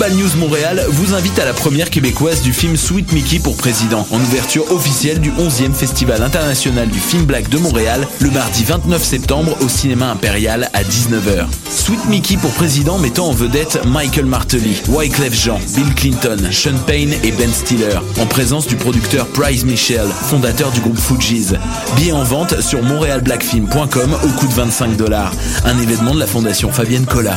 Global News Montréal vous invite à la première québécoise du film Sweet Mickey pour président, en ouverture officielle du 11e Festival international du film black de Montréal, le mardi 29 septembre au cinéma impérial à 19h. Sweet Mickey pour président mettant en vedette Michael Martelly, Wyclef Jean, Bill Clinton, Sean Payne et Ben Stiller, en présence du producteur Price Michel, fondateur du groupe Fugees. Billets en vente sur montrealblackfilm.com au coût de 25 dollars. Un événement de la fondation Fabienne Collat.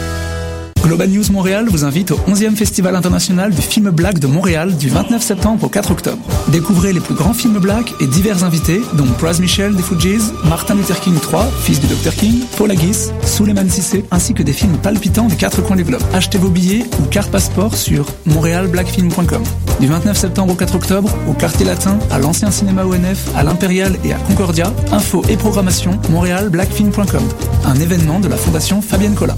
Global News Montréal vous invite au 11e Festival international du film black de Montréal du 29 septembre au 4 octobre. Découvrez les plus grands films black et divers invités, dont Praz Michel des Fugees, Martin Luther King III, fils du Dr King, Paul Haggis, Suleiman Sissé, ainsi que des films palpitants des quatre coins du globe. Achetez vos billets ou carte passeport sur montrealblackfilm.com. Du 29 septembre au 4 octobre, au Quartier Latin, à l'Ancien Cinéma ONF, à l'Impérial et à Concordia, info et programmation montrealblackfilm.com. Un événement de la Fondation Fabienne Collat.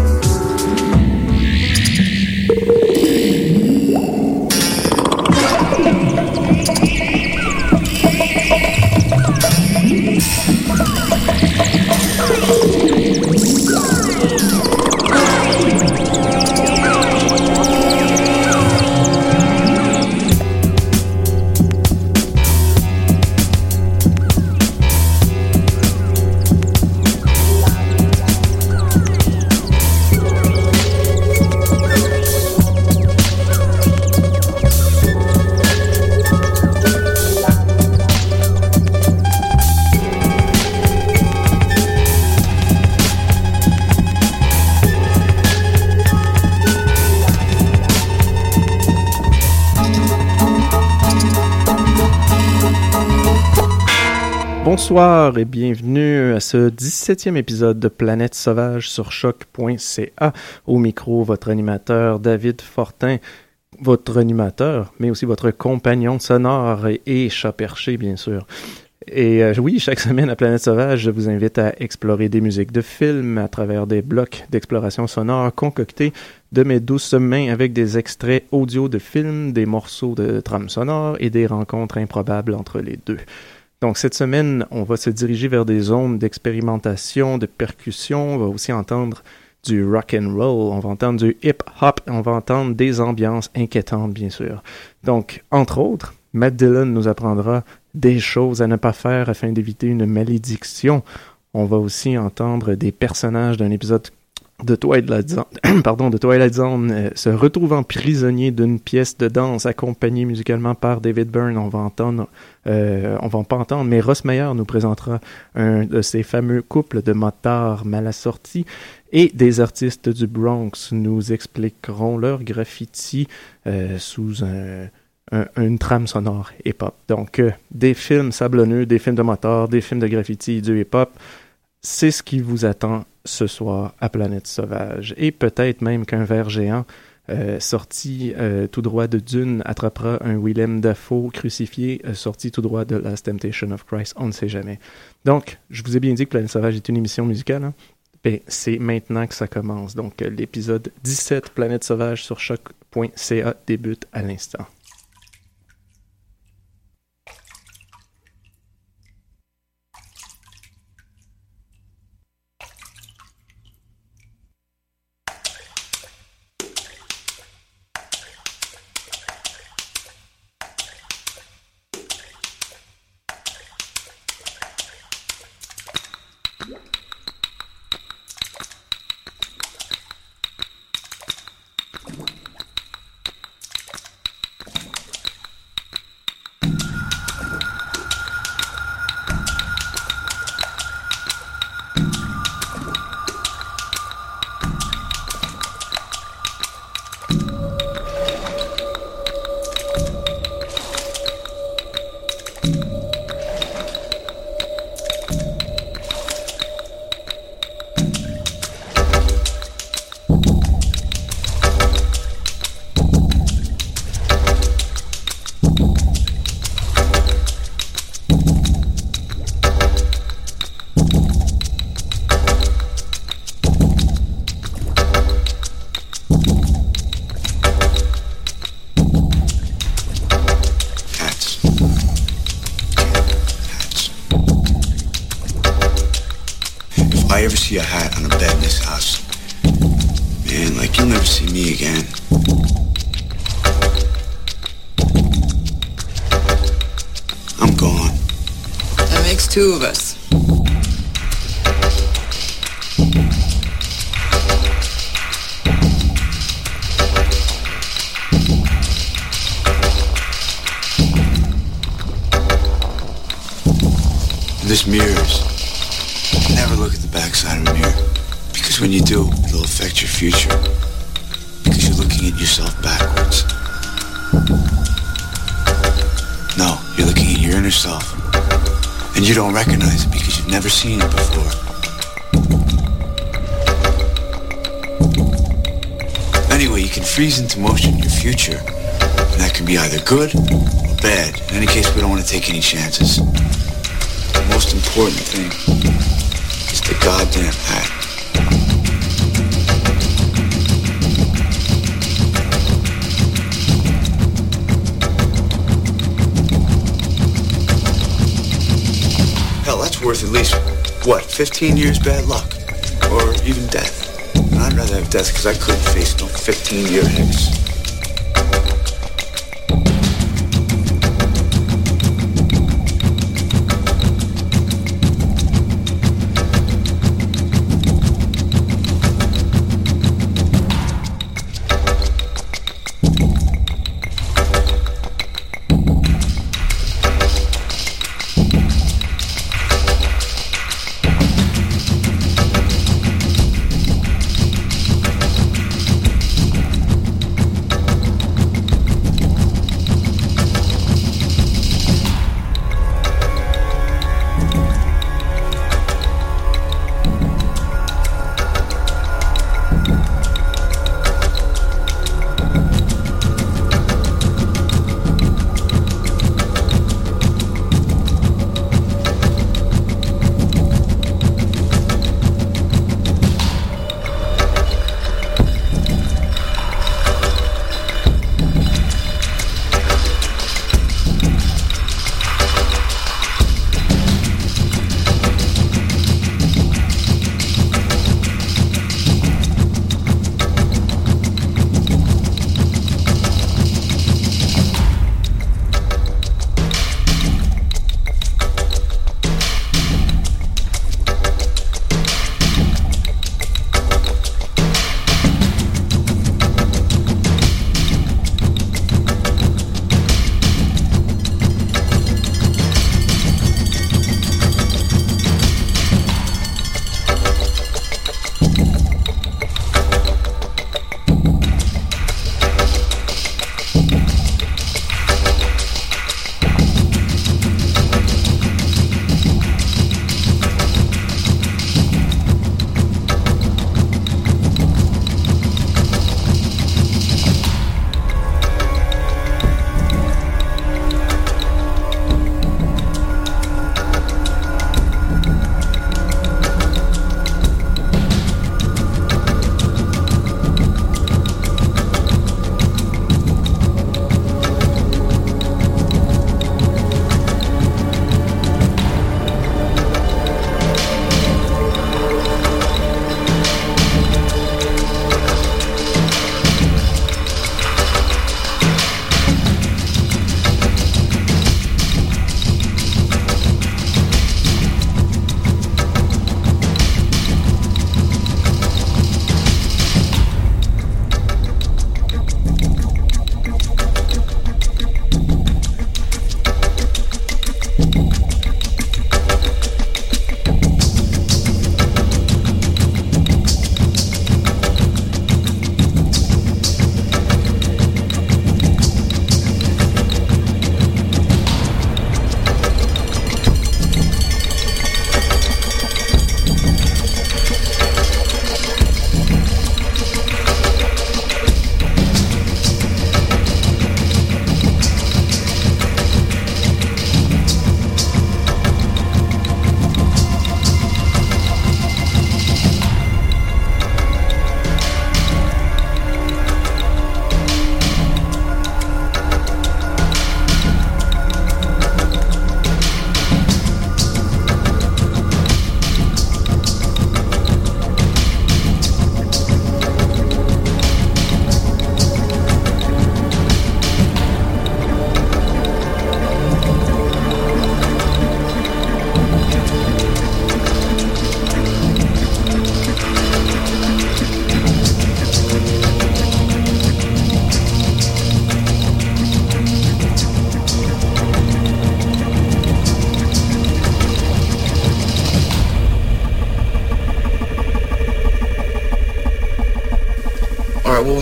Bonsoir et bienvenue à ce 17e épisode de Planète Sauvage sur choc.ca. Au micro, votre animateur David Fortin, votre animateur, mais aussi votre compagnon sonore et, et chat perché, bien sûr. Et euh, oui, chaque semaine à Planète Sauvage, je vous invite à explorer des musiques de films à travers des blocs d'exploration sonore concoctés de mes douces mains avec des extraits audio de films, des morceaux de trame sonore et des rencontres improbables entre les deux. Donc cette semaine, on va se diriger vers des zones d'expérimentation, de percussion. On va aussi entendre du rock and roll, on va entendre du hip hop, on va entendre des ambiances inquiétantes bien sûr. Donc entre autres, Matt Dillon nous apprendra des choses à ne pas faire afin d'éviter une malédiction. On va aussi entendre des personnages d'un épisode de Twilight Zone, pardon, de Twilight Zone euh, se retrouvant prisonnier d'une pièce de danse accompagnée musicalement par David Byrne. On va entendre, euh, on va pas entendre, mais Ross Meyer nous présentera un de ces fameux couples de motards mal assortis et des artistes du Bronx nous expliqueront leur graffiti euh, sous un, un- une trame sonore hip-hop. Donc, euh, des films sablonneux, des films de motards, des films de graffiti du hip-hop, c'est ce qui vous attend ce soir à Planète Sauvage. Et peut-être même qu'un ver géant euh, sorti euh, tout droit de Dune attrapera un Willem Dafoe crucifié euh, sorti tout droit de Last Temptation of Christ. On ne sait jamais. Donc, je vous ai bien dit que Planète Sauvage est une émission musicale. Hein? Ben, c'est maintenant que ça commence. Donc, l'épisode 17, Planète Sauvage sur choc.ca débute à l'instant. See a hat on a bed in this house. Man, like you'll never see me again. I'm gone. That makes two of us. This mirrors. When you do, it'll affect your future. Because you're looking at yourself backwards. No, you're looking at your inner self. And you don't recognize it because you've never seen it before. Anyway, you can freeze into motion your future. And that can be either good or bad. In any case, we don't want to take any chances. The most important thing is the goddamn hat. Worth at least, what, 15 years bad luck? Or even death. I'd rather have death because I couldn't face no 15 year hex.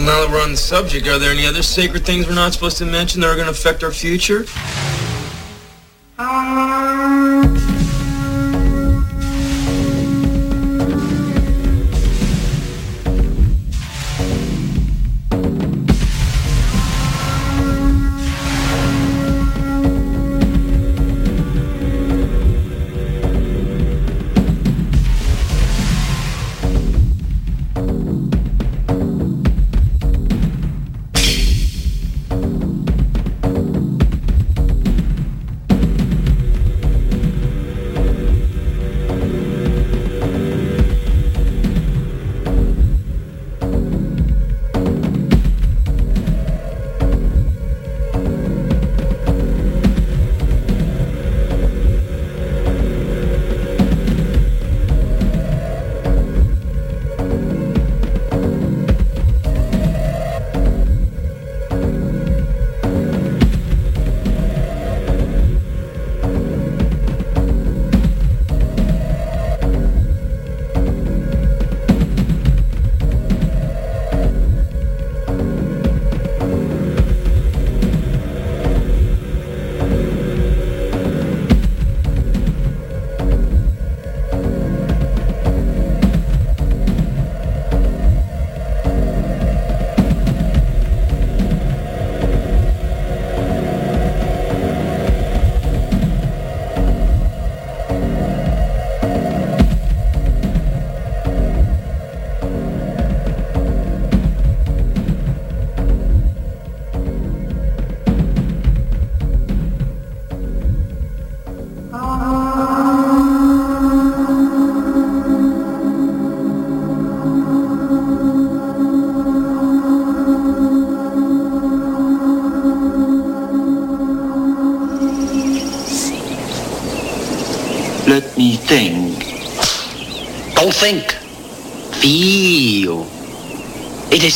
Now that we're on the subject, are there any other sacred things we're not supposed to mention that are going to affect our future?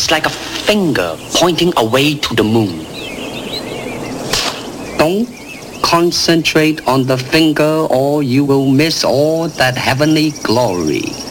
It is like a finger pointing away to the moon. Don't concentrate on the finger or you will miss all that heavenly glory.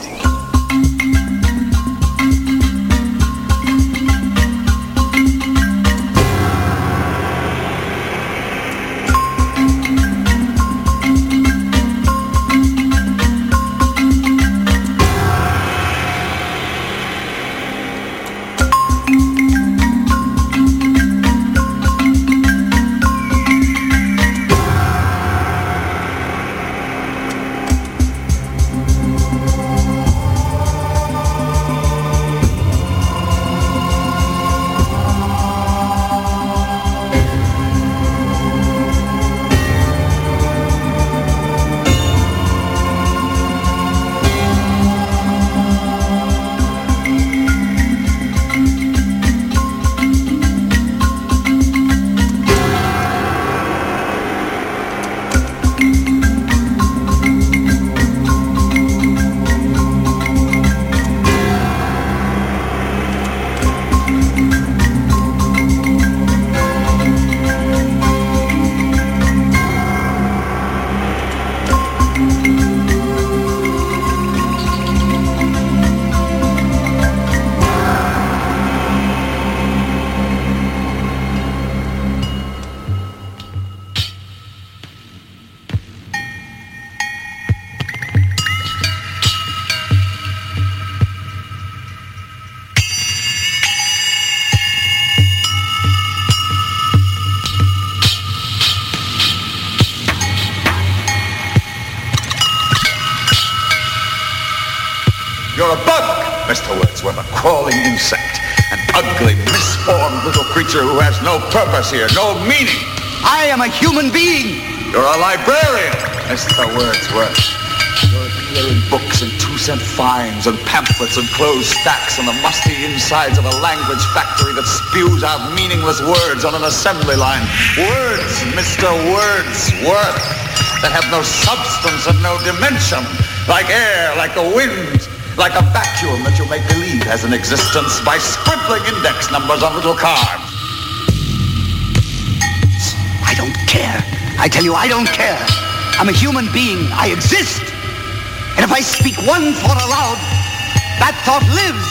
No purpose here, no meaning. I am a human being. You're a librarian, Mr. Wordsworth. You're clearing books and two-cent fines and pamphlets and closed stacks on the musty insides of a language factory that spews out meaningless words on an assembly line. Words, Mr. Wordsworth, that have no substance and no dimension, like air, like the wind, like a vacuum that you make believe has an existence by scribbling index numbers on little cards. Care. I tell you, I don't care. I'm a human being. I exist. And if I speak one thought aloud, that thought lives,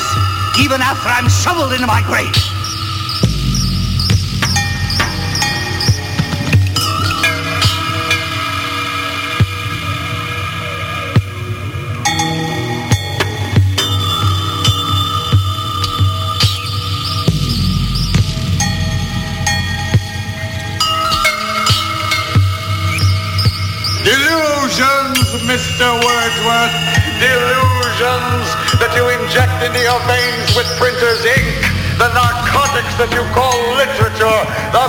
even after I'm shoveled into my grave. Mr. Wordsworth. Delusions that you inject into your veins with printer's ink. The narcotics that you call literature. The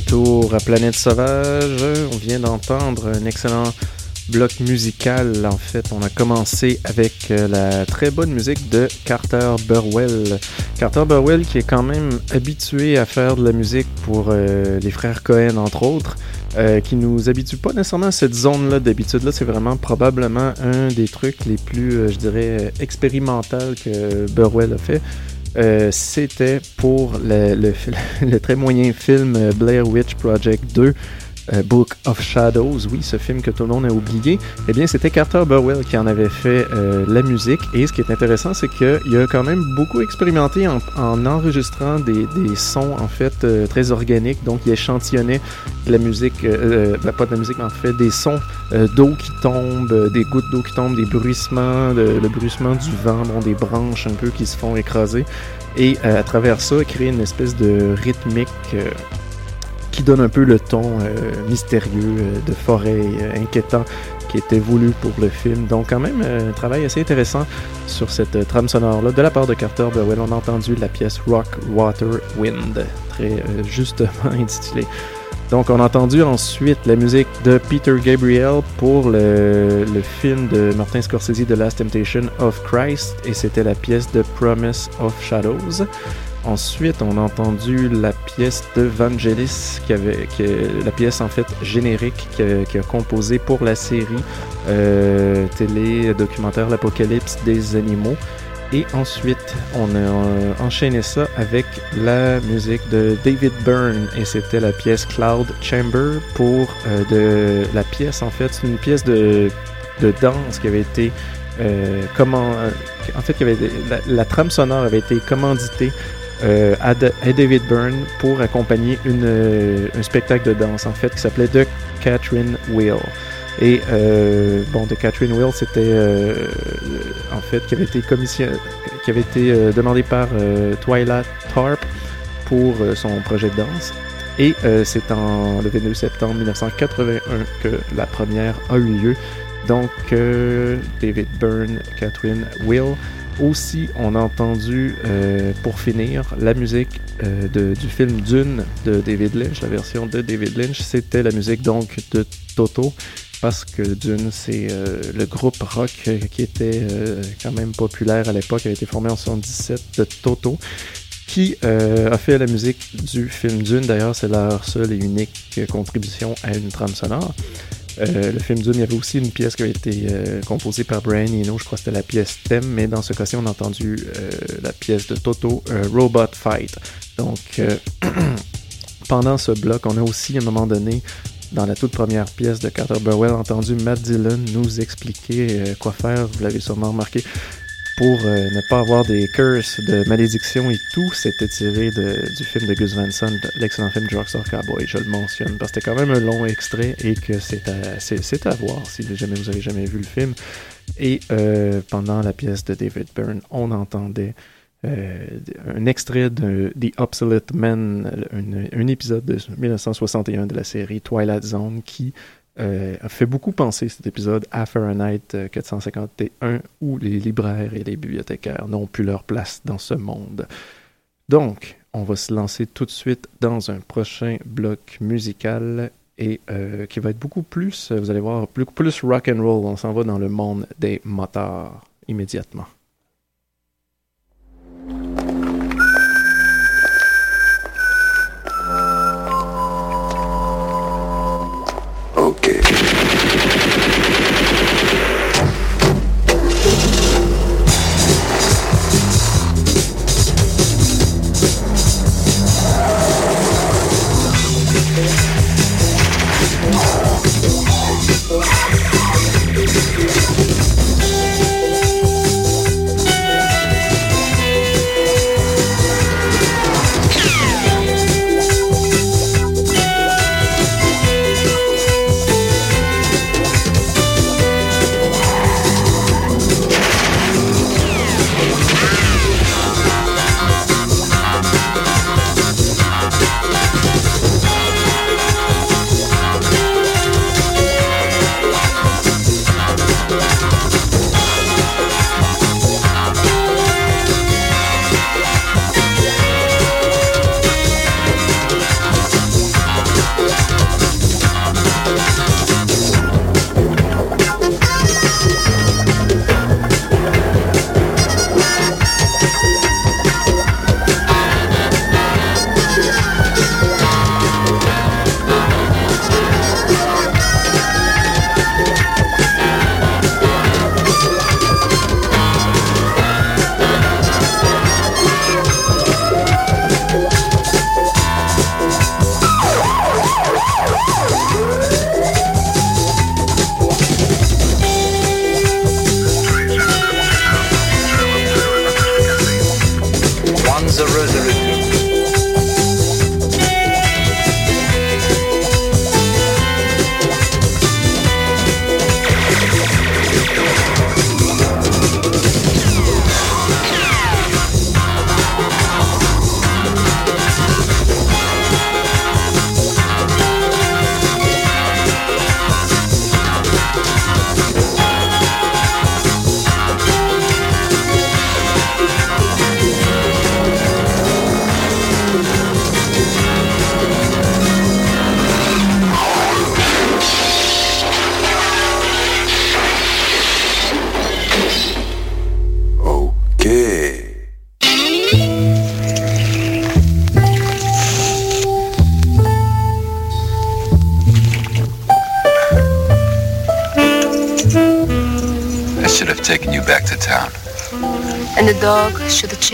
retour à Planète Sauvage, on vient d'entendre un excellent bloc musical. En fait, on a commencé avec euh, la très bonne musique de Carter Burwell. Carter Burwell qui est quand même habitué à faire de la musique pour euh, les frères Cohen, entre autres. Euh, qui nous habitue pas nécessairement à cette zone-là d'habitude. Là, c'est vraiment probablement un des trucs les plus, euh, je dirais, expérimental que Burwell a fait. Euh, c'était pour le, le, très moyen film euh, Blair Witch Project 2. Euh, Book of Shadows, oui, ce film que tout le monde a oublié, eh bien, c'était Carter Burwell qui en avait fait euh, la musique. Et ce qui est intéressant, c'est qu'il a quand même beaucoup expérimenté en, en enregistrant des, des, sons, en fait, euh, très organiques. Donc, il échantillonnait de la musique, ben, pas de la musique, mais en fait, des sons d'eau qui tombent, des gouttes d'eau qui tombent, des bruissements, de, le bruissement du vent, des branches un peu qui se font écraser. Et à travers ça, créer une espèce de rythmique qui donne un peu le ton euh, mystérieux euh, de forêt euh, inquiétant qui était voulu pour le film. Donc quand même un travail assez intéressant sur cette trame sonore-là. De la part de Carter Burwell, on a entendu la pièce Rock, Water, Wind, très justement intitulée. Donc on a entendu ensuite la musique de Peter Gabriel pour le, le film de Martin Scorsese, The Last Temptation of Christ, et c'était la pièce de Promise of Shadows. Ensuite, on a entendu la pièce de Vangelis, qui avait, qui la pièce en fait générique qui a, composé pour la série euh, télé documentaire L'Apocalypse des animaux. Et ensuite, on a euh, enchaîné ça avec la musique de David Byrne et c'était la pièce Cloud Chamber pour euh, de la pièce en fait, une pièce de, de danse qui avait été euh, comment en fait avait, la trame sonore avait été commanditée euh, à, David Byrne pour accompagner une, euh, un spectacle de danse en fait qui s'appelait The Catherine Wheel. Et euh, bon, de Catherine Will, c'était euh, en fait qui avait été qui avait été demandé par Twyla Tarp pour son projet de danse. Et c'est en le 22 septembre 1981 que la première a eu lieu. Donc David Byrne, Catherine Will. Aussi, on a entendu euh, pour finir la musique euh, de- du film Dune de David Lynch, la version de David Lynch. C'était la musique donc de Toto parce que Dune, c'est euh, le groupe rock qui était quand même populaire à l'époque, avait été formé en 77 de Toto, qui a fait la musique du film Dune. D'ailleurs, c'est leur seule et unique contribution à une trame sonore. Euh, le film Dune, il y avait aussi une pièce qui avait été euh, composée par Brian Eno, je crois que c'était la pièce thème, mais dans ce cas-ci, on a entendu euh, la pièce de Toto, Robot Fight. Donc, pendant ce bloc, on a aussi, à un moment donné, dans la toute première pièce de Carter Burwell, entendu Matt Dillon nous expliquer quoi faire, vous l'avez sûrement remarqué, pour euh, ne pas avoir des curses de malédiction et tout. C'était tiré du film de Gus Van Sant, l'excellent film Drugstore Cowboy, je le mentionne, parce que c'était quand même un long extrait et que c'est à, c'est, à voir si jamais vous avez jamais vu le film. Et euh, pendant la pièce de David Byrne, on entendait euh, un extrait de The Obsolete Men, un épisode de 1961 de la série Twilight Zone qui euh, fait beaucoup penser cet épisode à Fahrenheit euh, 451 où les libraires et les bibliothécaires n'ont plus leur place dans ce monde. Donc, on va se lancer tout de suite dans un prochain bloc musical et euh, qui va être beaucoup plus, euh, vous allez voir, beaucoup plus rock and roll. On s'en va dans le monde des motards immédiatement. Okay.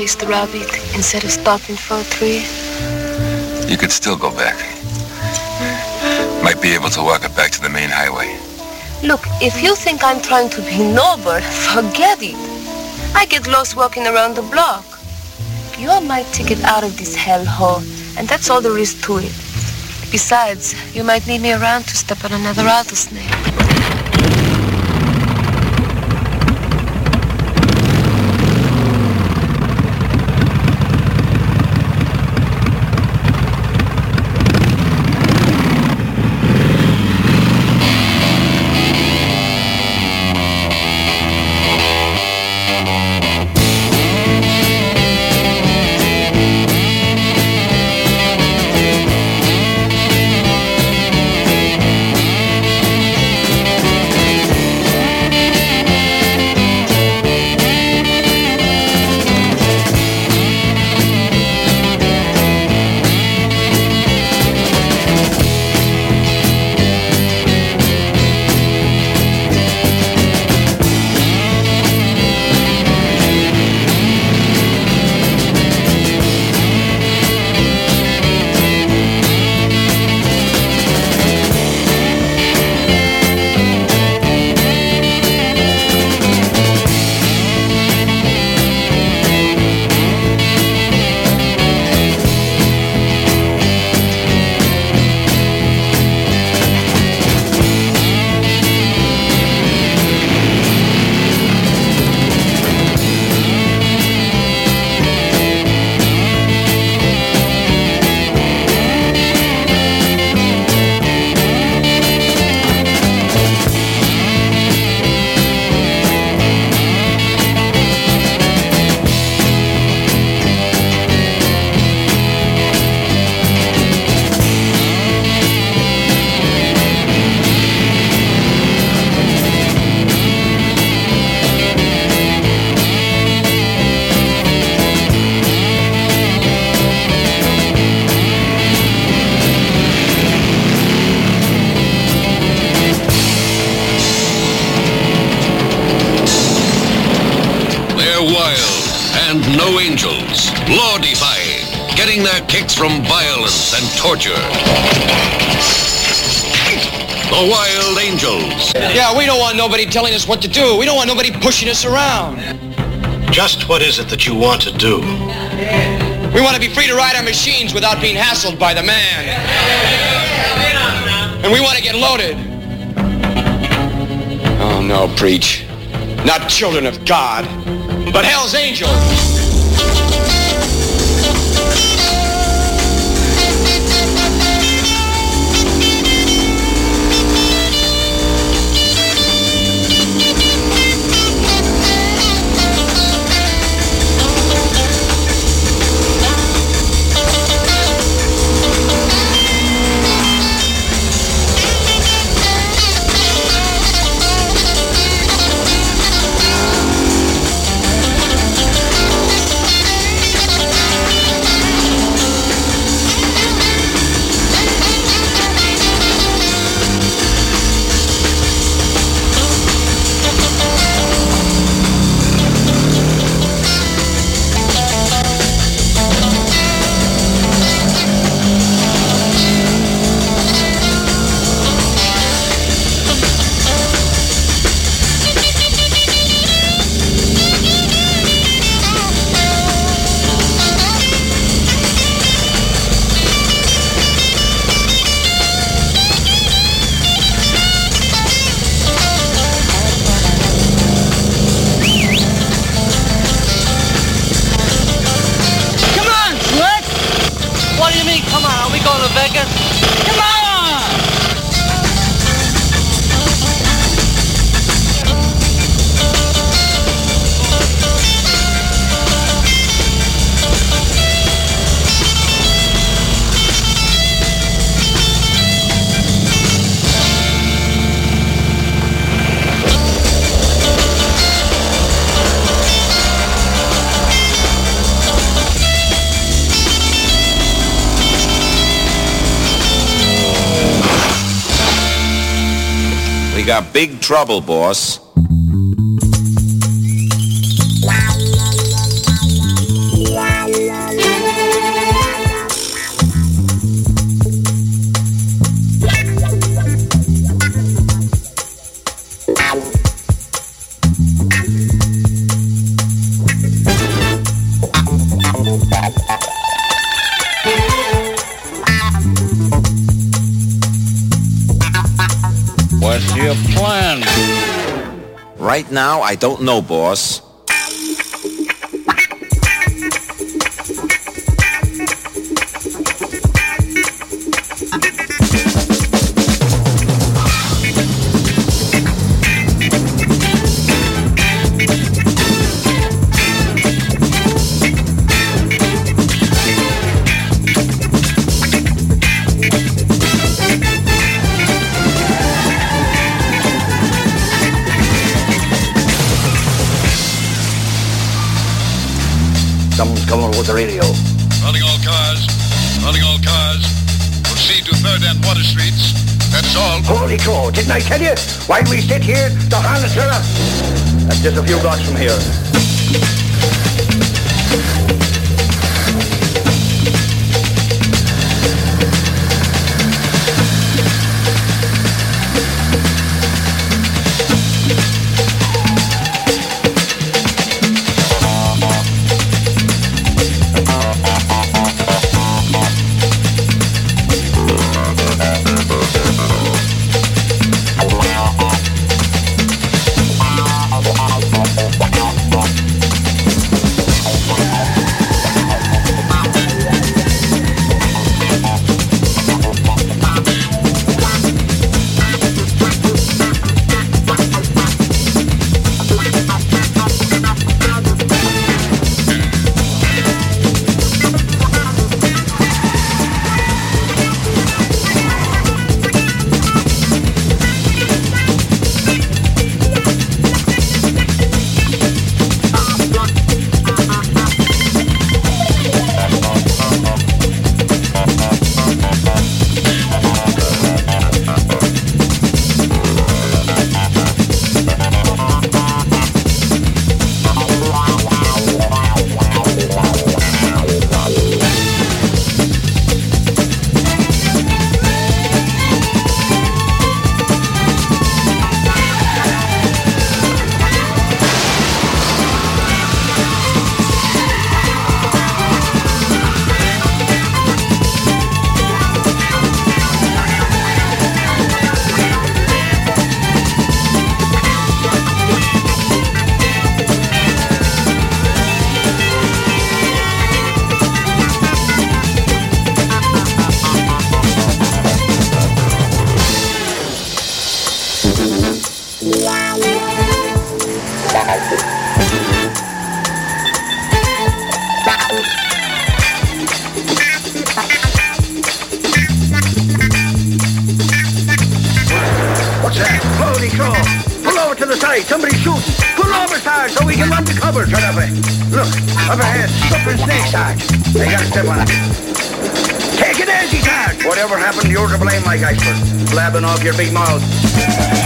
Chased the rabbit instead of stopping for a tree. You could still go back. Might be able to walk it back to the main highway. Look, if you think I'm trying to be noble, forget it. I get lost walking around the block. You're my ticket out of this hellhole, and that's all there is to it. Besides, you might need me around to step on another rattlesnake. and no angels, law defying, getting their kicks from violence and torture. The Wild Angels. Yeah, we don't want nobody telling us what to do. We don't want nobody pushing us around. Just what is it that you want to do? We want to be free to ride our machines without being hassled by the man. And we want to get loaded. Oh, no, preach. Not children of God, but hell's angels. Got big trouble, boss. I don't know, boss. Didn't I tell you? While we sit here, the harness up. That's just a few blocks from here. Eh? Look, up ahead, suffering snake, Sarge. They gotta step on it. Take it easy, Sarge. Whatever happened, you're to blame, Mike Ashford. Blabbing off your big mouth.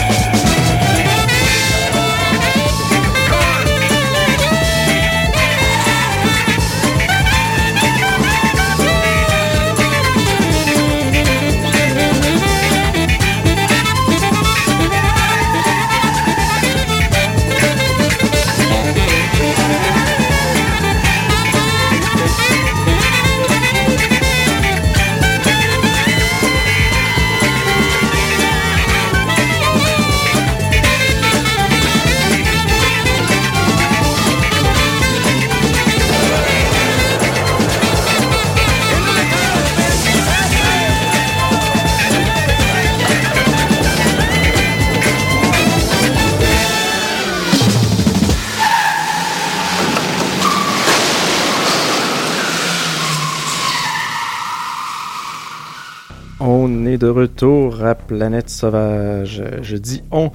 Retour à Planète Sauvage. Je dis on,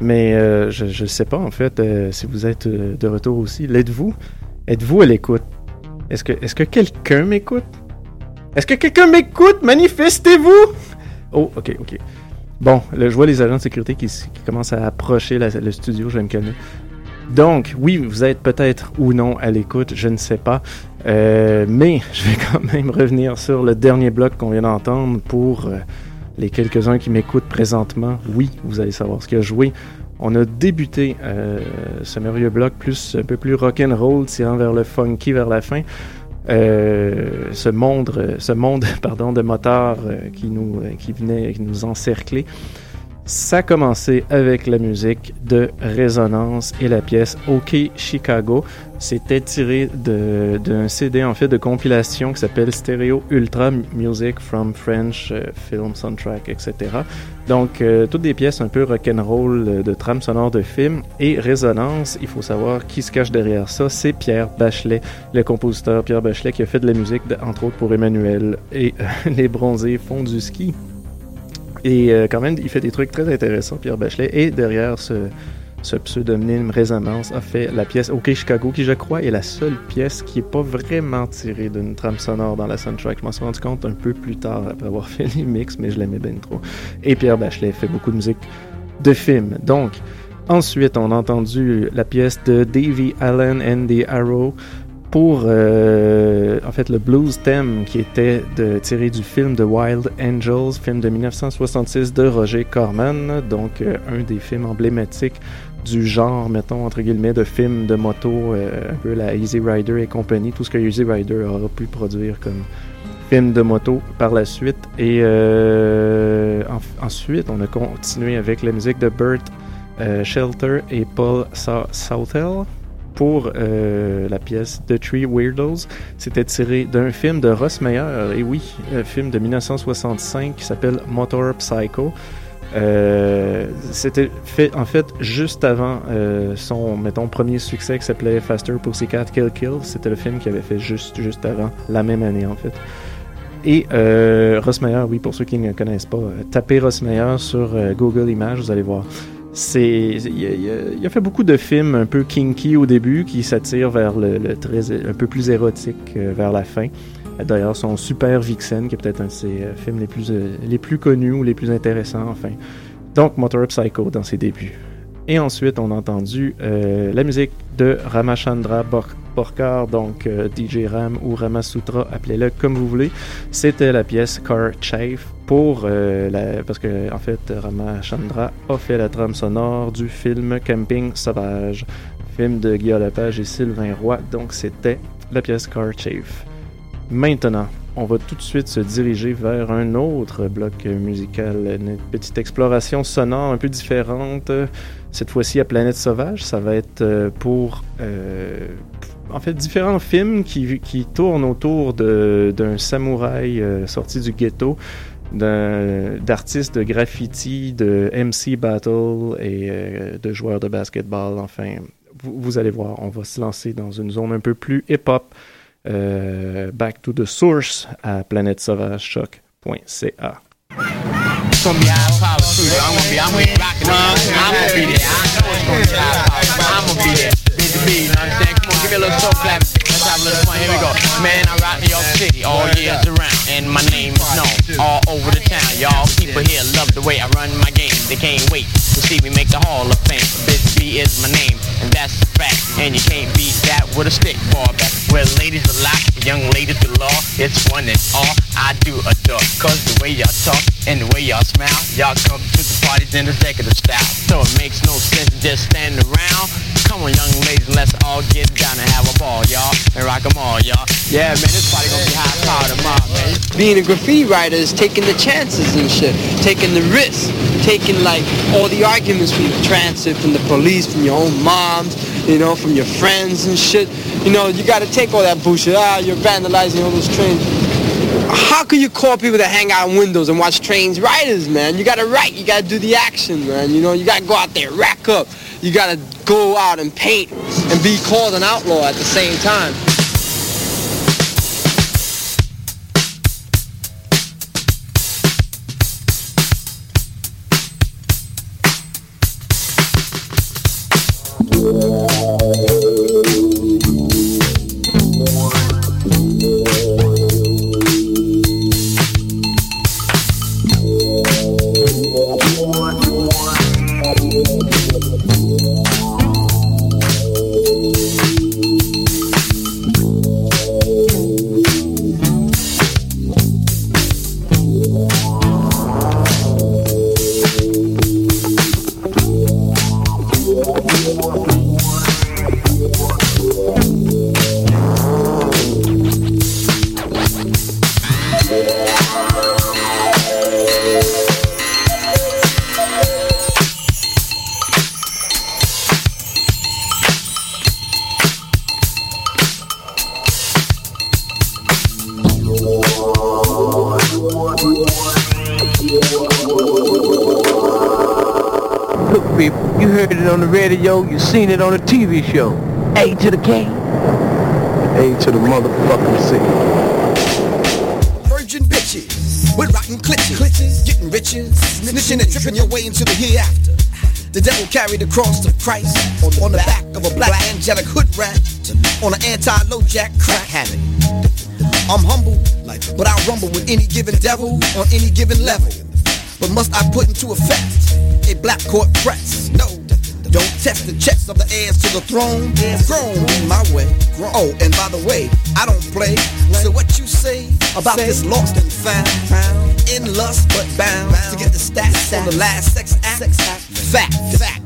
mais euh, je ne sais pas en fait euh, si vous êtes euh, de retour aussi. L'êtes-vous? Êtes-vous à l'écoute? Est-ce que, est que quelqu'un m'écoute? Est-ce que quelqu'un m'écoute? Manifestez-vous! Oh, ok, ok. Bon, je vois les agents de sécurité qui, commencent à approcher le studio, je vais me calmer. Donc, oui, vous êtes peut-être ou non à l'écoute, je ne sais pas. Mais je vais quand même revenir sur le dernier bloc qu'on vient d'entendre pour les quelques-uns qui m'écoutent présentement. Oui, vous allez savoir ce qu'il a joué. On a débuté euh, ce merveilleux bloc plus un peu plus rock'n'roll, tirant vers le funky vers la fin. Euh, ce monde, euh, ce monde pardon, de motards euh, qui, nous, euh, qui venait qui nous encercler. Ça a commencé avec la musique de Résonance et la pièce OK Chicago. C'était tiré d'un CD en fait de compilation qui s'appelle Stereo Ultra Music from French euh, Film Soundtrack, etc. Donc euh, toutes des pièces un peu rock'n'roll euh, de trame sonore de film et Résonance. Il faut savoir qui se cache derrière ça. C'est Pierre Bachelet, le compositeur Pierre Bachelet qui a fait de la musique entre autres pour Emmanuel et Les Bronzés font du ski. Et euh, quand même, il fait des trucs très intéressants, Pierre Bachelet. Et derrière ce, pseudonyme Résonance a fait la pièce OK Chicago, qui je crois est la seule pièce qui est pas vraiment tirée d'une trame sonore dans la soundtrack. Je m'en suis rendu compte un peu plus tard après avoir fait les mix, mais je l'aimais bien trop. Et Pierre Bachelet fait beaucoup de musique de film. Donc, ensuite, on a entendu la pièce de Davy Allen and the Arrow pour euh, en fait le blues theme qui était de, tiré du film The Wild Angels, film de 1966 de Roger Corman, donc euh, un des films emblématiques du genre, mettons, entre guillemets, de films de moto, euh, un peu la Easy Rider et compagnie, tout ce que Easy Rider aura pu produire comme film de moto par la suite. Et en- ensuite, on a continué avec la musique de Burt Shelter et Paul Southell pour euh, la pièce The Three Weirdos. C'était tiré d'un film de Ross Meyer, et oui, un film de 1965 qui s'appelle Motor Psycho. Euh, C'était fait en fait juste avant euh, son mettons premier succès qui s'appelait Faster Pussycat Kill Kill. C'était le film qu'il avait fait juste juste avant la même année en fait. Et Ross Meyer, oui, pour ceux qui ne connaissent pas, tapez Ross Meyer sur Google Images, vous allez voir. Il, a, fait beaucoup de films un peu kinky au début qui s'attirent vers le, très, un peu plus érotique euh, vers la fin. D'ailleurs, son Super Vixen, qui est peut-être un de ses euh, films les plus, euh, les plus connus ou les plus intéressants, enfin. Donc, Motor Psycho dans ses débuts. Et ensuite, on a entendu la musique de Ramachandra Bor- Borkar, donc euh, DJ Ram ou Ramasutra, appelez-le comme vous voulez. C'était la pièce Car Chafe pour euh, la, parce que en fait Ramachandra a fait la trame sonore du film Camping Sauvage, film de Guillaume Lepage et Sylvain Roy. Donc c'était la pièce Car Chafe. Maintenant, on va tout de suite se diriger vers un autre bloc musical, une petite exploration sonore un peu différente. Cette fois-ci à Planète Sauvage, ça va être euh, pour en fait différents films qui, tournent autour d'un samouraï euh, sorti du ghetto, d'artistes de graffiti, de MC battle et euh, de joueurs de basketball. Enfin, vous, allez voir, on va se lancer dans une zone un peu plus hip-hop. Euh, back to the source à planète sauvage choc.ca. Busy B, you know what I'm saying? Come on, give me a little soul clap. Let's have a little fun. Here we go. Man, I rock New York City all years around, and my name is known all over the town. Y'all people here love the way I run my game. They can't wait to see me make the Hall of Fame. Busy B is my name, and that's a fact. And you can't beat that with a stick ball back. Where ladies are locked, young ladies the law. It's one and all I do adore. Cause the way y'all talk and the way y'all smile, y'all come to the parties in executive style. So it makes no sense to just stand around. Come on, young ladies, let's all get down and have a ball, y'all. And rock 'em all, y'all. Yeah, man, this party gonna be high power tomorrow, man. Being a graffiti writer is taking the chances and shit, taking the risks, taking like all the arguments from the transit, from the police, from your own moms, you know, from your friends and shit. You know, you gotta take all that bullshit. Ah, you're vandalizing all those trains. How can you call people to hang out in windows and watch trains riders, man? You gotta write, you gotta do the action, man. You know, you gotta go out there, rack up. You gotta go out and paint and be called an outlaw at the same time. Seen it on a TV show. A to the K. A to the motherfucking C. Virgin bitches with rotten clitches, getting riches, snitching and tripping your way into the hereafter. The devil carried the cross of Christ on the back of a black angelic hood rat on an anti-low jack crack habit. I'm humble, but I rumble with any given devil on any given level. But must I put into effect a black court press? No, don't test the checks of the heirs to the throne. Grown my way. Oh, and by the way, I don't play. So what you say about this lost and found? In lust but bound to get the stats on the last sex act. Fact, fact.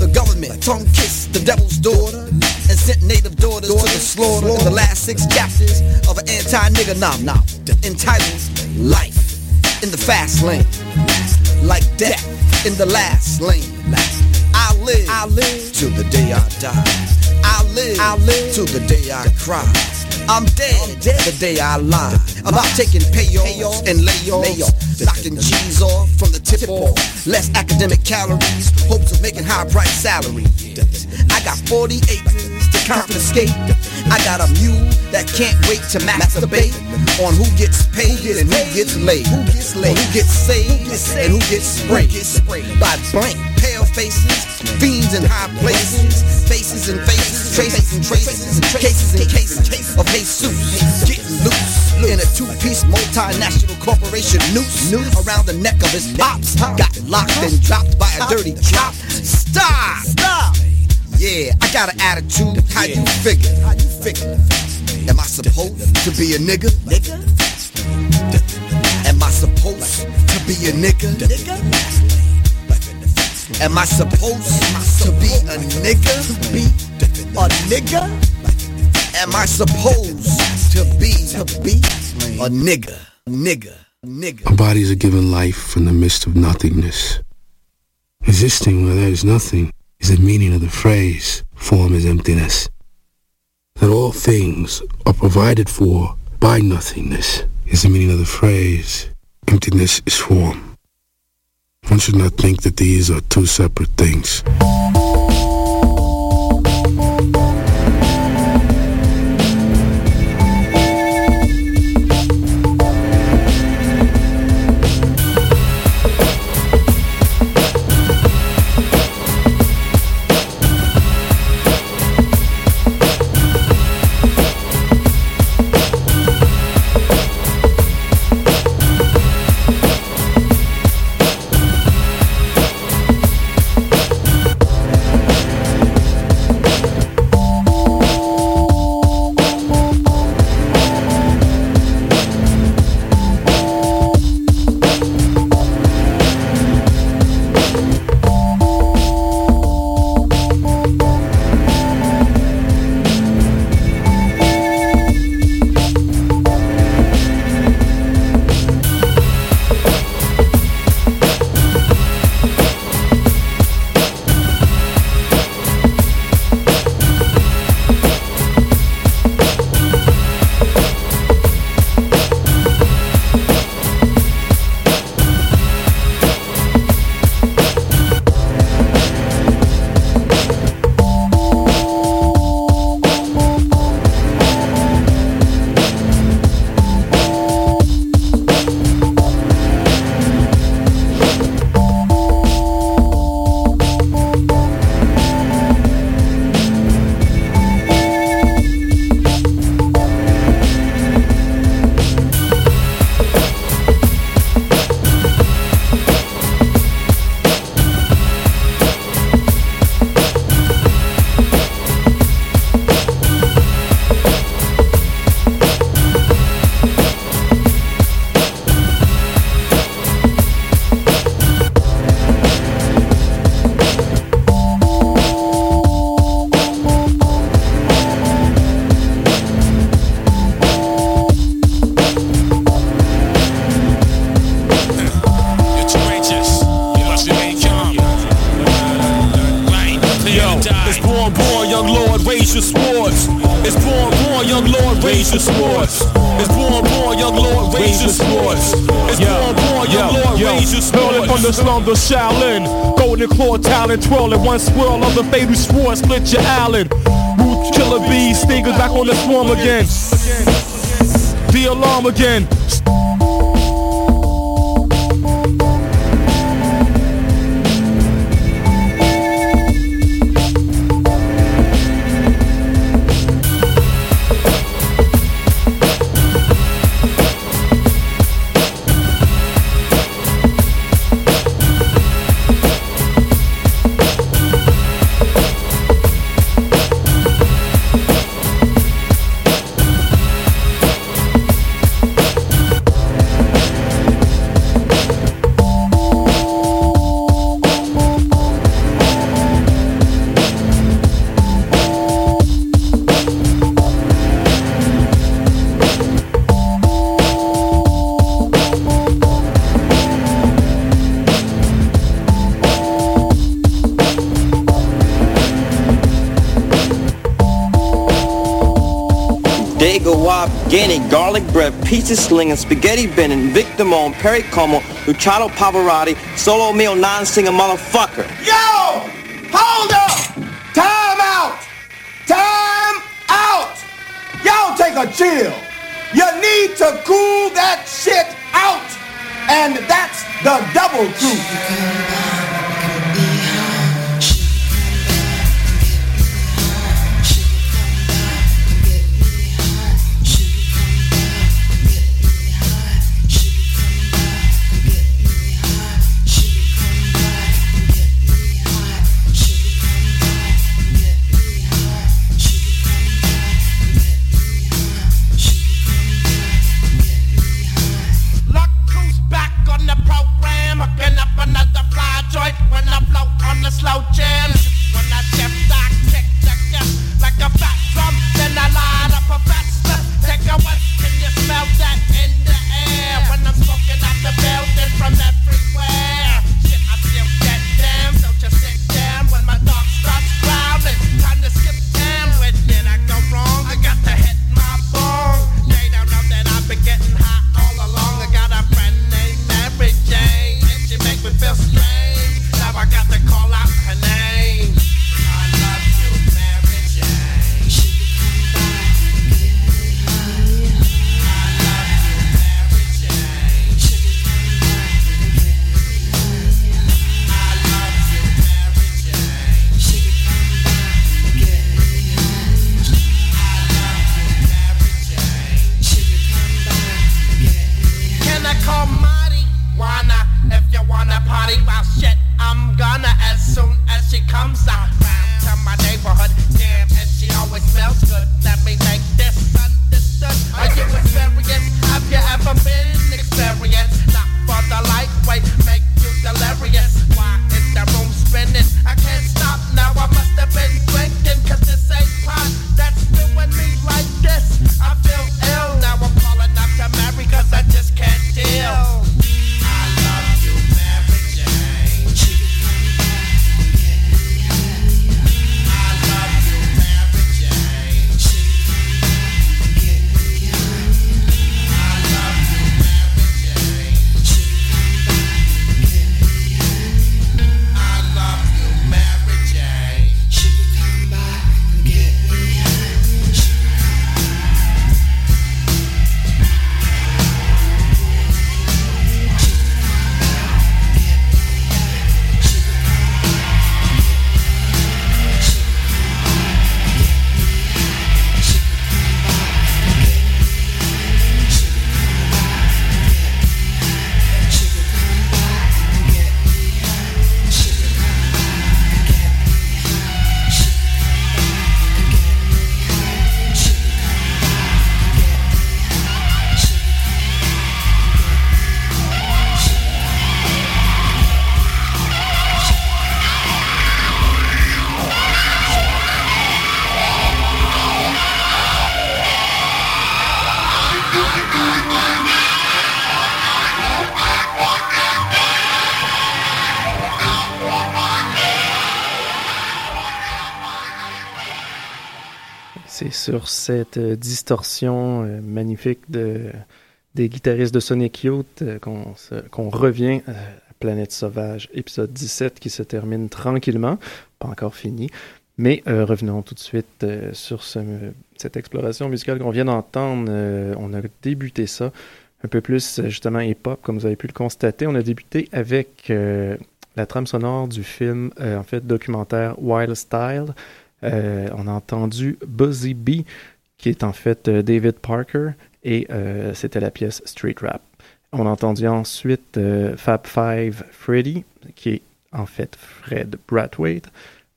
The government tongue kissed the devil's daughter and sent native daughters to the slaughter in the last six chapters of an anti-nigger novel entitled Life in the Fast Lane. Like death in the last lane. I live, I live till the day I die. I live, I live till the day I cry. I'm dead, dead the day I lie about taking payoffs and layoffs, knocking G's off from the tip off. Less academic calories, hopes of making high price salary. I got 40 acres to confiscate. I got a mule that can't wait to masturbate on who gets paid and who gets laid, who gets laid, who gets saved and who gets sprayed by blank pale faces, fiends in high places, faces and faces, traces and traces, and cases and cases of Jesus getting loose in a two-piece multinational corporation noose around the neck of his pops. Got locked and dropped by a dirty cop. Stop! Stop! Yeah, I got an attitude. How you figure? How you figure? Am I supposed to be a nigga? Nigga? Am I supposed to be a nigga? Nigga? Am I supposed to be a nigga? Be a nigga? Am I supposed to be to be a nigga? Nigga? Nigga? Our bodies are given life from the midst of nothingness. Existing where there is nothing is the meaning of the phrase, form is emptiness. That all things are provided for by nothingness is the meaning of the phrase, emptiness is form. One should not think that these are two separate things. We swore, split your island. kill killer bees, stingers back on the swarm again. The alarm again. Ganey, garlic bread, pizza and spaghetti bending, Vic Damone, Perry Como, Luciano Pavarotti, solo meal non-singer motherfucker. Yo! Hold up! Time out! Time out! Y'all take a chill. You need to cool that shit out. And that's the double truth. C'est sur cette euh, distorsion euh, magnifique de, des guitaristes de Sonic Youth euh, qu'on revient à Planète Sauvage, épisode 17, qui se termine tranquillement, pas encore fini. Mais revenons tout de suite sur ce- cette exploration musicale qu'on vient d'entendre. On a débuté ça un peu plus justement hip-hop, comme vous avez pu le constater. On a débuté avec la trame sonore du film, en fait, documentaire Wild Style. Euh, on a entendu Buzzy B, qui est en fait euh, David Parker, et euh, c'était la pièce Street Rap. On a entendu ensuite Fab Five Freddy, qui est en fait Fred Brathwaite,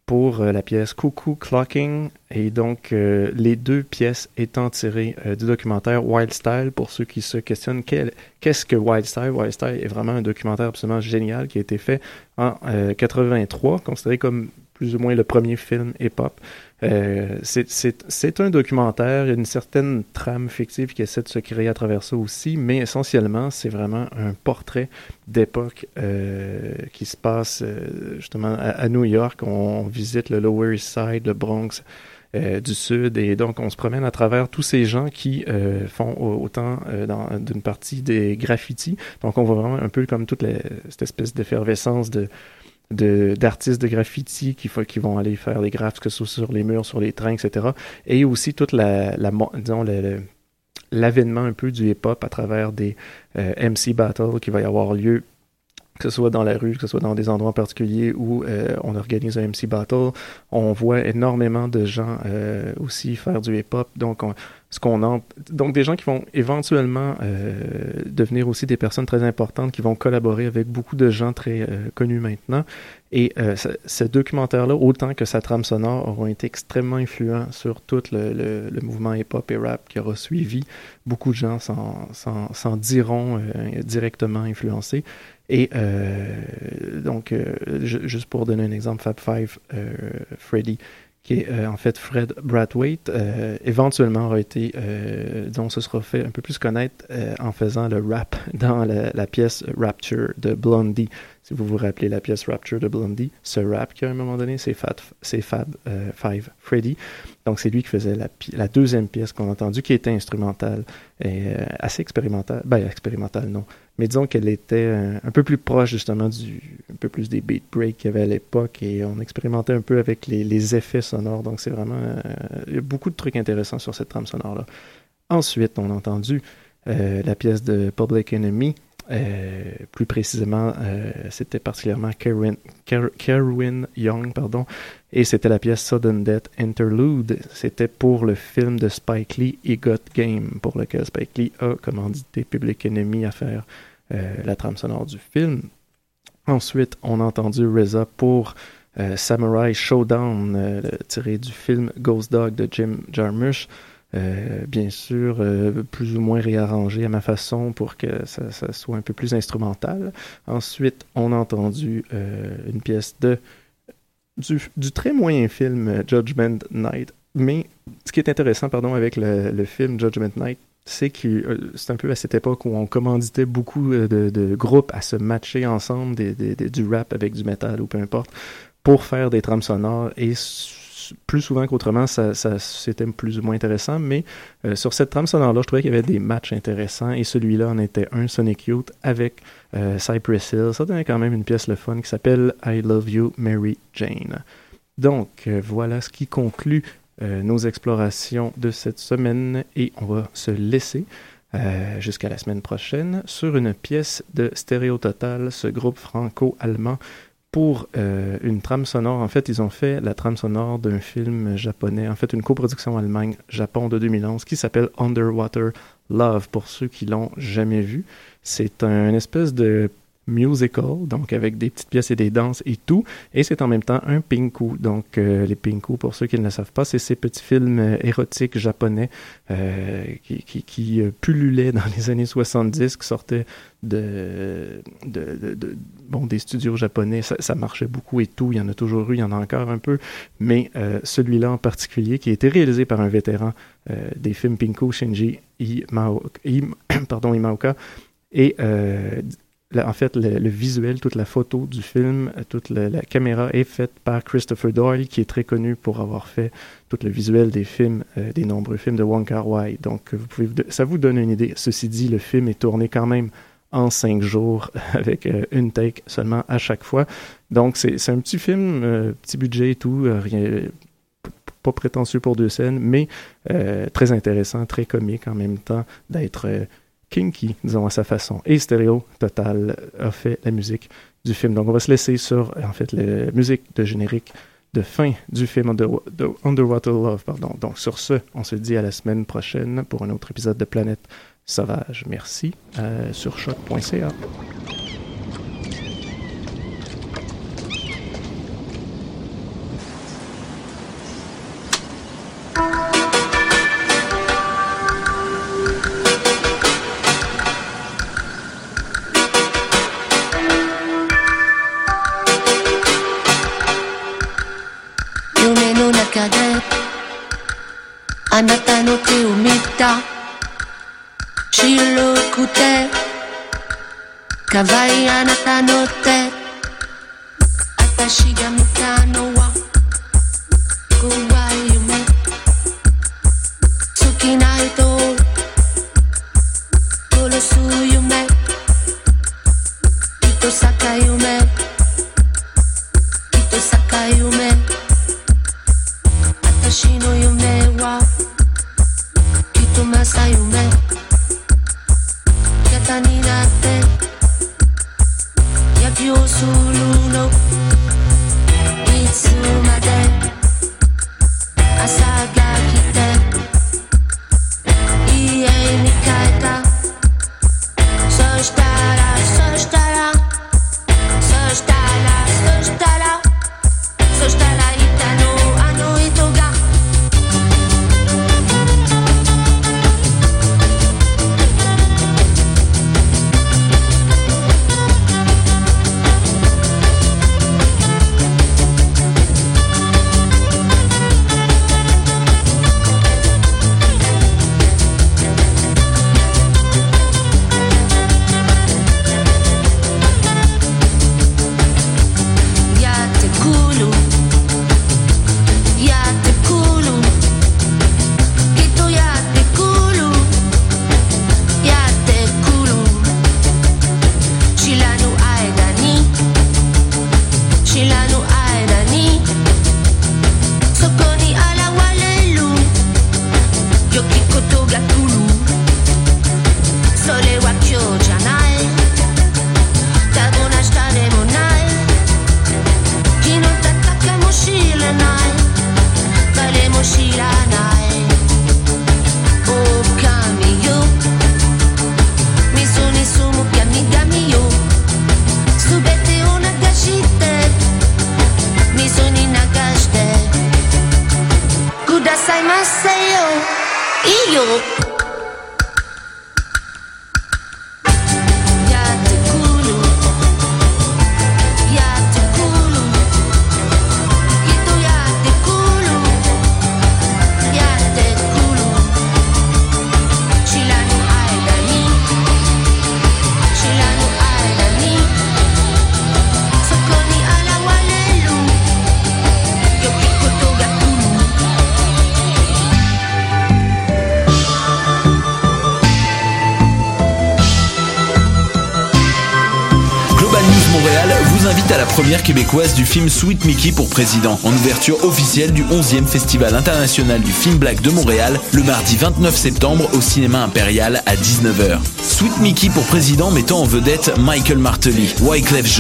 pour la pièce Cuckoo Clocking, et donc les deux pièces étant tirées du documentaire Wild Style, pour ceux qui se questionnent qu'est-ce que Wild Style? Wild Style est vraiment un documentaire absolument génial qui a été fait en euh, 83, considéré comme plus ou moins le premier film hip-hop. Euh, c'est- un documentaire, il y a une certaine trame fictive qui essaie de se créer à travers ça aussi, mais essentiellement, c'est vraiment un portrait d'époque euh, qui se passe euh, justement à, New York. On, visite le Lower East Side, le Bronx euh, du Sud, et donc on se promène à travers tous ces gens qui euh, font au- autant euh, d'une partie des graffitis. Donc on voit vraiment un peu comme toute la- cette espèce d'effervescence de de- d'artistes de, graffiti qui, qui vont aller faire des graphes, que ce soit sur les murs, sur les trains, etc. Et aussi toute la, la l'avènement un peu du hip-hop à travers des euh, MC battles qui va y avoir lieu que ce soit dans la rue, que ce soit dans des endroits particuliers où euh, on organise un MC Battle, on voit énormément de gens euh, aussi faire du hip-hop. Donc, on- ce qu'on en- donc des gens qui vont éventuellement euh, devenir aussi des personnes très importantes, qui vont collaborer avec beaucoup de gens très euh, connus maintenant. Et euh, ce, ce documentaire-là, autant que sa trame sonore, auront été extrêmement influents sur tout le, le- le mouvement hip-hop et rap qui aura suivi. Beaucoup de gens s'en- diront euh, directement influencés. Et euh, donc, euh, ju- juste pour donner un exemple, Fab Five, euh, Freddy, qui est euh, en fait Fred Brathwaite, euh, éventuellement aura été, euh, dont se sera fait un peu plus connaître en faisant le rap dans la, la pièce Rapture de Blondie. Si vous vous rappelez la pièce Rapture de Blondie, ce rap qui à un moment donné, c'est Fab, euh, Five Freddy. Donc c'est lui qui faisait la, deuxième pièce qu'on a entendue, qui était instrumentale et euh, assez expérimentale. Ben, expérimentale, non. Mais disons qu'elle était euh, un peu plus proche justement du, un peu plus des beat breaks qu'il y avait à l'époque et on expérimentait un peu avec les, effets sonores. Donc c'est vraiment, euh, il y a beaucoup de trucs intéressants sur cette trame sonore-là. Ensuite, on a entendu la pièce de Public Enemy. Euh, plus précisément, euh, c'était particulièrement Kerwin, Ker- Kerwin Young, pardon, et c'était la pièce Sudden Death Interlude. C'était pour le film de Spike Lee, He Got Game, pour lequel Spike Lee a commandité Public Enemy à faire euh, la trame sonore du film. Ensuite, on a entendu RZA pour euh, Samurai Showdown, tiré du film Ghost Dog de Jim Jarmusch. Euh, bien sûr, euh, plus ou moins réarrangé à ma façon pour que ça, soit un peu plus instrumental. Ensuite, on a entendu euh, une pièce de du, très moyen film Judgment Night. Mais ce qui est intéressant, pardon, avec le, film Judgment Night, c'est que c'est un peu à cette époque où on commanditait beaucoup de, groupes à se matcher ensemble, des, du rap avec du metal ou peu importe, pour faire des trames sonores. Et plus souvent qu'autrement, ça, c'était plus ou moins intéressant. Mais euh, sur cette trame sonore-là, je trouvais qu'il y avait des matchs intéressants. Et celui-là en était un, Sonic Youth, avec euh, Cypress Hill. Ça donnait quand même une pièce le fun qui s'appelle I Love You, Mary Jane. Donc, euh, voilà ce qui conclut nos explorations de cette semaine et on va se laisser jusqu'à la semaine prochaine sur une pièce de Stéréo Total, ce groupe franco-allemand pour euh, une trame sonore. En fait, ils ont fait la trame sonore d'un film japonais, en fait une coproduction Allemagne-Japon de 2011 qui s'appelle Underwater Love, pour ceux qui l'ont jamais vu. C'est un espèce de musical, donc avec des petites pièces et des danses et tout, et c'est en même temps un pinku. Donc euh, les pinku, pour ceux qui ne le savent pas, c'est ces petits films euh, érotiques japonais euh, qui, pullulaient dans les années 70, qui sortaient de, bon, des studios japonais. Ça, marchait beaucoup et tout, il y en a toujours eu, il y en a encore un peu, mais celui-là en particulier, qui a été réalisé par un vétéran des films pinku, Shinji Imaoka, et en fait, le, visuel, toute la photo du film, euh, toute la, caméra est faite par Christopher Doyle, qui est très connu pour avoir fait tout le visuel des films, euh, des nombreux films de Wong Kar Wai. Donc, vous pouvez, ça vous donne une idée. Ceci dit, le film est tourné quand même en cinq jours avec euh, une take seulement à chaque fois. Donc, c'est un petit film, petit budget et tout, rien, pas prétentieux pour deux scènes, mais très intéressant, très comique en même temps, d'être kinky, disons à sa façon. Et Stereo Total a fait la musique du film. Donc, on va se laisser sur, en fait, la musique de générique de fin du film de Underwater Love. Pardon. Donc, sur ce, on se dit à la semaine prochaine pour un autre épisode de Planète Sauvage. Merci euh, sur choc.ca. film Sweet Mickey pour président, en ouverture officielle du 11e Festival international du film black de Montréal, le mardi 29 septembre au cinéma impérial à 19h. Sweet Mickey pour président mettant en vedette Michael Martelly, Wyclef Jean,